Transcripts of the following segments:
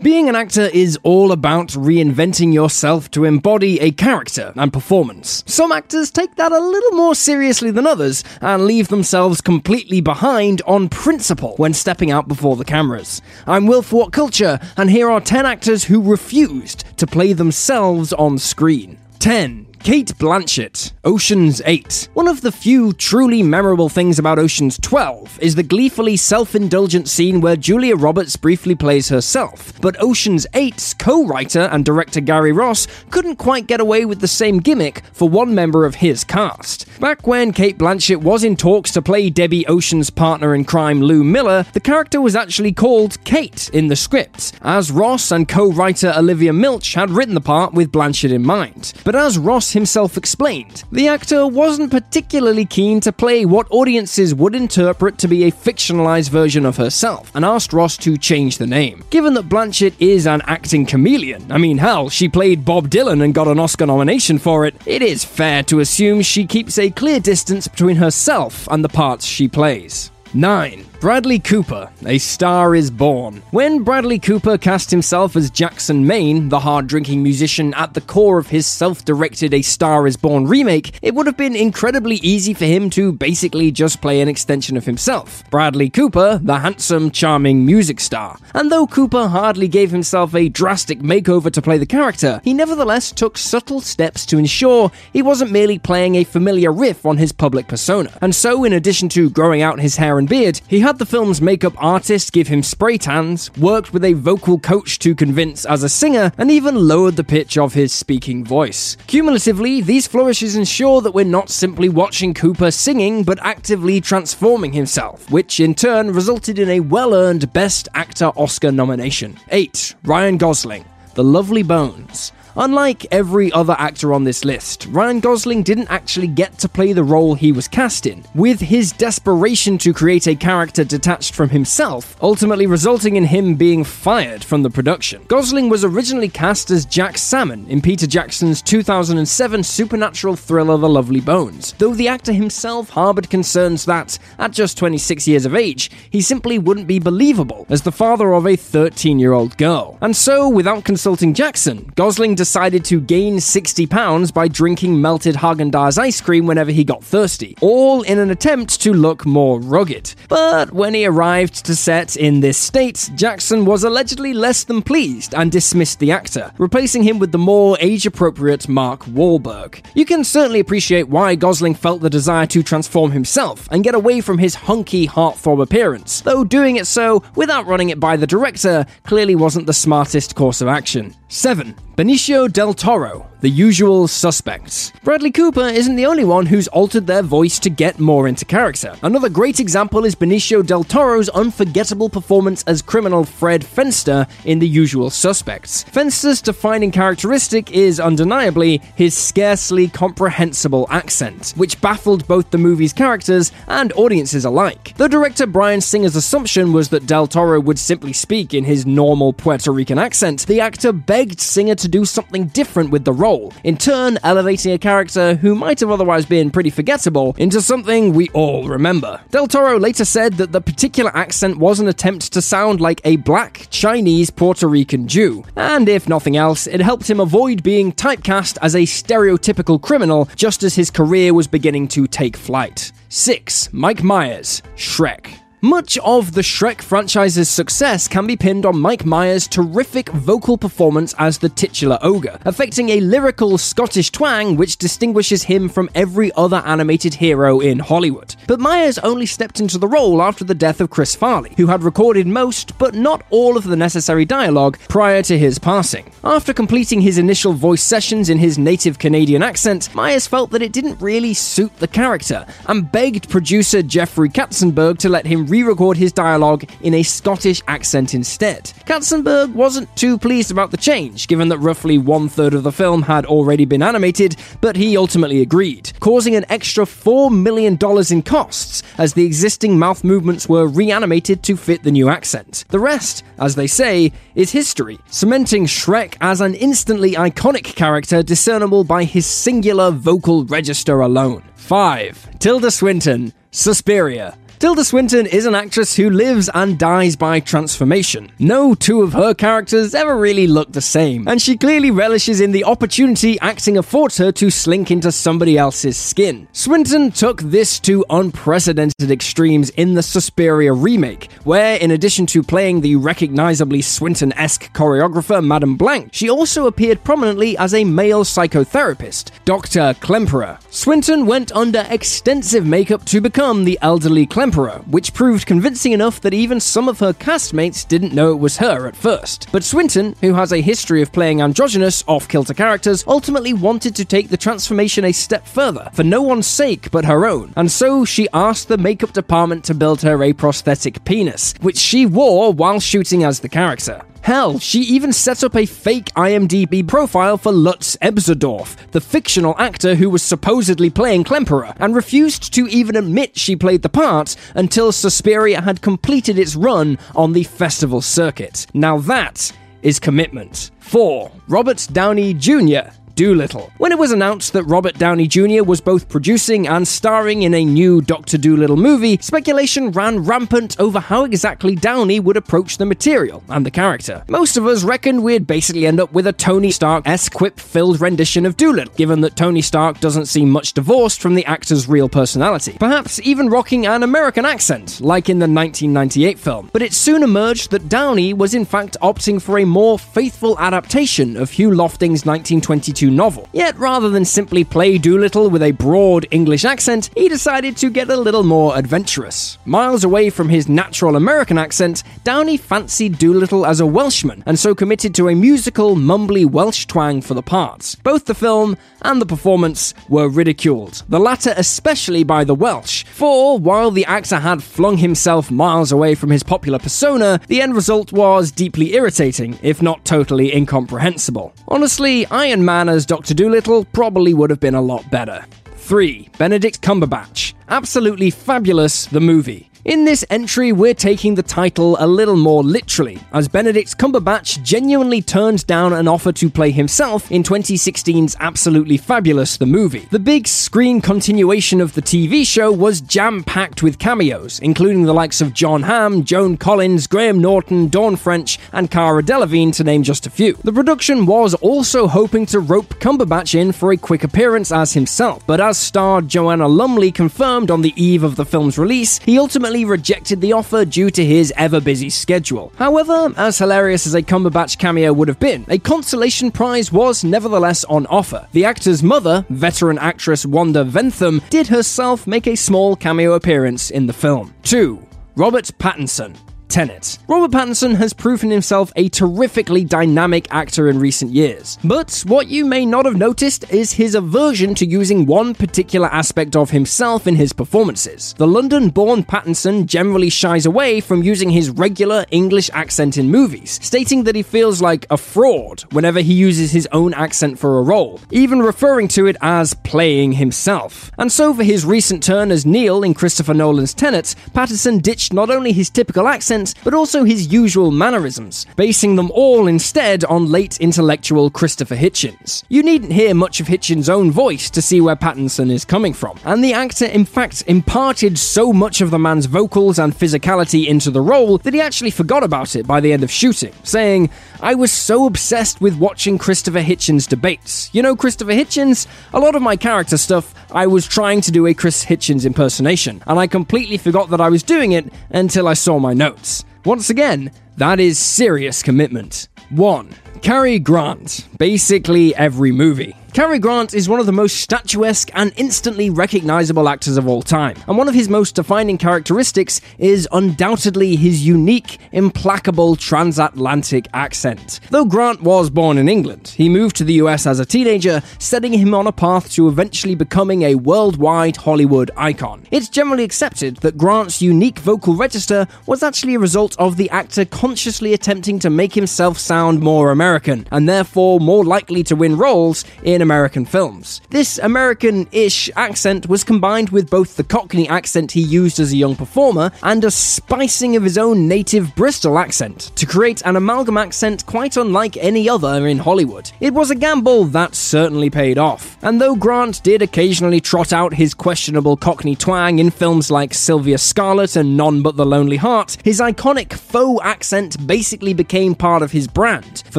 Being an actor is all about reinventing yourself to embody a character and performance. Some actors take that a little more seriously than others and leave themselves completely behind on principle when stepping out before the cameras. I'm Will for WhatCulture, and here are 10 actors who refused to play themselves on screen. 10. Cate Blanchett, Ocean's 8. One of the few truly memorable things about Ocean's 12 is the gleefully self indulgent scene where Julia Roberts briefly plays herself, but Ocean's 8's co writer and director Gary Ross couldn't quite get away with the same gimmick for one member of his cast. Back when Cate Blanchett was in talks to play Debbie Ocean's partner in crime Lou Miller, the character was actually called Kate in the script, as Ross and co writer Olivia Milch had written the part with Blanchett in mind. But as Ross himself explained, the actor wasn't particularly keen to play what audiences would interpret to be a fictionalized version of herself, and asked Ross to change the name. Given that Blanchett is an acting chameleon, I mean, hell, she played Bob Dylan and got an Oscar nomination for it, it is fair to assume she keeps a clear distance between herself and the parts she plays. 9. Bradley Cooper, A Star is Born. When Bradley Cooper cast himself as Jackson Maine, the hard drinking musician at the core of his self directed A Star is Born remake, it would have been incredibly easy for him to basically just play an extension of himself. Bradley Cooper, the handsome, charming music star. And though Cooper hardly gave himself a drastic makeover to play the character, he nevertheless took subtle steps to ensure he wasn't merely playing a familiar riff on his public persona. And so, in addition to growing out his hair and beard, he had the film's makeup artist give him spray tans, worked with a vocal coach to convince as a singer, and even lowered the pitch of his speaking voice. Cumulatively, these flourishes ensure that we're not simply watching Cooper singing, but actively transforming himself, which in turn resulted in a well earned Best Actor Oscar nomination. 8. Ryan Gosling, The Lovely Bones. Unlike every other actor on this list, Ryan Gosling didn't actually get to play the role he was cast in, with his desperation to create a character detached from himself ultimately resulting in him being fired from the production. Gosling was originally cast as Jack Salmon in Peter Jackson's 2007 supernatural thriller The Lovely Bones, though the actor himself harbored concerns that, at just 26 years of age, he simply wouldn't be believable as the father of a 13 year old girl. And so, without consulting Jackson, Gosling decided to gain 60 pounds by drinking melted Haagen-Dazs ice cream whenever he got thirsty, all in an attempt to look more rugged. But when he arrived to set in this state, Jackson was allegedly less than pleased and dismissed the actor, replacing him with the more age-appropriate Mark Wahlberg. You can certainly appreciate why Gosling felt the desire to transform himself and get away from his hunky heartthrob appearance, though doing it so without running it by the director clearly wasn't the smartest course of action. 7. Benicio del Toro, the usual suspects. Bradley Cooper isn't the only one who's altered their voice to get more into character. Another great example is Benicio del Toro's unforgettable performance as criminal Fred Fenster in The Usual Suspects. Fenster's defining characteristic is undeniably his scarcely comprehensible accent, which baffled both the movie's characters and audiences alike. The director Bryan Singer's assumption was that del Toro would simply speak in his normal Puerto Rican accent. The actor begged Singer to do something different with the role, in turn elevating a character who might have otherwise been pretty forgettable into something we all remember. Del Toro later said that the particular accent was an attempt to sound like a black Chinese Puerto Rican Jew, and if nothing else, it helped him avoid being typecast as a stereotypical criminal just as his career was beginning to take flight. 6. Mike Myers, Shrek. Much of the Shrek franchise's success can be pinned on Mike Myers' terrific vocal performance as the titular ogre, affecting a lyrical Scottish twang which distinguishes him from every other animated hero in Hollywood. But Myers only stepped into the role after the death of Chris Farley, who had recorded most, but not all of the necessary dialogue prior to his passing. After completing his initial voice sessions in his native Canadian accent, Myers felt that it didn't really suit the character, and begged producer Jeffrey Katzenberg to let him re record his dialogue in a Scottish accent instead. Katzenberg wasn't too pleased about the change, given that roughly one third of the film had already been animated, but he ultimately agreed, causing an extra $4 million in costs as the existing mouth movements were reanimated to fit the new accent. The rest, as they say, is history, cementing Shrek as an instantly iconic character discernible by his singular vocal register alone. 5. Tilda Swinton, Suspiria. Tilda Swinton is an actress who lives and dies by transformation. No two of her characters ever really look the same, and she clearly relishes in the opportunity acting affords her to slink into somebody else's skin. Swinton took this to unprecedented extremes in the Suspiria remake, where in addition to playing the recognizably Swinton esque choreographer Madame Blanc, she also appeared prominently as a male psychotherapist, Dr. Klemperer. Swinton went under extensive makeup to become the elderly Klemperer Emperor, which proved convincing enough that even some of her castmates didn't know it was her at first. But Swinton, who has a history of playing androgynous, off kilter characters, ultimately wanted to take the transformation a step further, for no one's sake but her own, and so she asked the makeup department to build her a prosthetic penis, which she wore while shooting as the character. Hell, she even set up a fake IMDb profile for Lutz Ebersdorf, the fictional actor who was supposedly playing Klemperer, and refused to even admit she played the part until Suspiria had completed its run on the festival circuit. Now that is commitment. 4. Robert Downey Jr. Dolittle. When it was announced that Robert Downey Jr. was both producing and starring in a new Dr. Dolittle movie, speculation ran rampant over how exactly Downey would approach the material and the character. Most of us reckoned we'd basically end up with a Tony Stark esque quip filled rendition of Dolittle, given that Tony Stark doesn't seem much divorced from the actor's real personality. Perhaps even rocking an American accent, like in the 1998 film. But it soon emerged that Downey was in fact opting for a more faithful adaptation of Hugh Lofting's 1922 novel. Yet rather than simply play Dolittle with a broad English accent, he decided to get a little more adventurous. Miles away from his natural American accent, Downey fancied Dolittle as a Welshman, and so committed to a musical, mumbly Welsh twang for the parts. Both the film and the performance were ridiculed, the latter especially by the Welsh, for while the actor had flung himself miles away from his popular persona, the end result was deeply irritating, if not totally incomprehensible. Honestly, Iron Man as Dr. Dolittle probably would have been a lot better. 3. Benedict Cumberbatch. Absolutely fabulous, the movie. In this entry, we're taking the title a little more literally, as Benedict Cumberbatch genuinely turned down an offer to play himself in 2016's Absolutely Fabulous the movie. The big screen continuation of the TV show was jam packed with cameos, including the likes of Jon Hamm, Joan Collins, Graham Norton, Dawn French, and Cara Delevingne, to name just a few. The production was also hoping to rope Cumberbatch in for a quick appearance as himself, but as star Joanna Lumley confirmed on the eve of the film's release, he ultimately rejected the offer due to his ever busy schedule. However, as hilarious as a Cumberbatch cameo would have been, a consolation prize was nevertheless on offer. The actor's mother, veteran actress Wanda Ventham, did herself make a small cameo appearance in the film. 2. Robert Pattinson. Tenet. Robert Pattinson has proven himself a terrifically dynamic actor in recent years. But what you may not have noticed is his aversion to using one particular aspect of himself in his performances. The London born Pattinson generally shies away from using his regular English accent in movies, stating that he feels like a fraud whenever he uses his own accent for a role, even referring to it as playing himself. And so, for his recent turn as Neil in Christopher Nolan's Tenet, Pattinson ditched not only his typical accent but also his usual mannerisms, basing them all instead on late intellectual Christopher Hitchens. You needn't hear much of Hitchens' own voice to see where Pattinson is coming from, and the actor in fact imparted so much of the man's vocals and physicality into the role that he actually forgot about it by the end of shooting, saying, I was so obsessed with watching Christopher Hitchens debates. You know Christopher Hitchens? A lot of my character stuff, I was trying to do a Chris Hitchens impersonation, and I completely forgot that I was doing it until I saw my notes. Once again, that is serious commitment. 1. Cary Grant. Basically every movie. Cary Grant is one of the most statuesque and instantly recognizable actors of all time, and one of his most defining characteristics is undoubtedly his unique, implacable transatlantic accent. Though Grant was born in England, he moved to the US as a teenager, setting him on a path to eventually becoming a worldwide Hollywood icon. It's generally accepted that Grant's unique vocal register was actually a result of the actor consciously attempting to make himself sound more American, and therefore more likely to win roles in American films. This American ish accent was combined with both the Cockney accent he used as a young performer and a spicing of his own native Bristol accent to create an amalgam accent quite unlike any other in Hollywood. It was a gamble that certainly paid off, and though Grant did occasionally trot out his questionable Cockney twang in films like Sylvia Scarlett and None But the Lonely Heart, his iconic faux accent basically became part of his brand for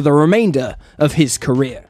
the remainder of his career.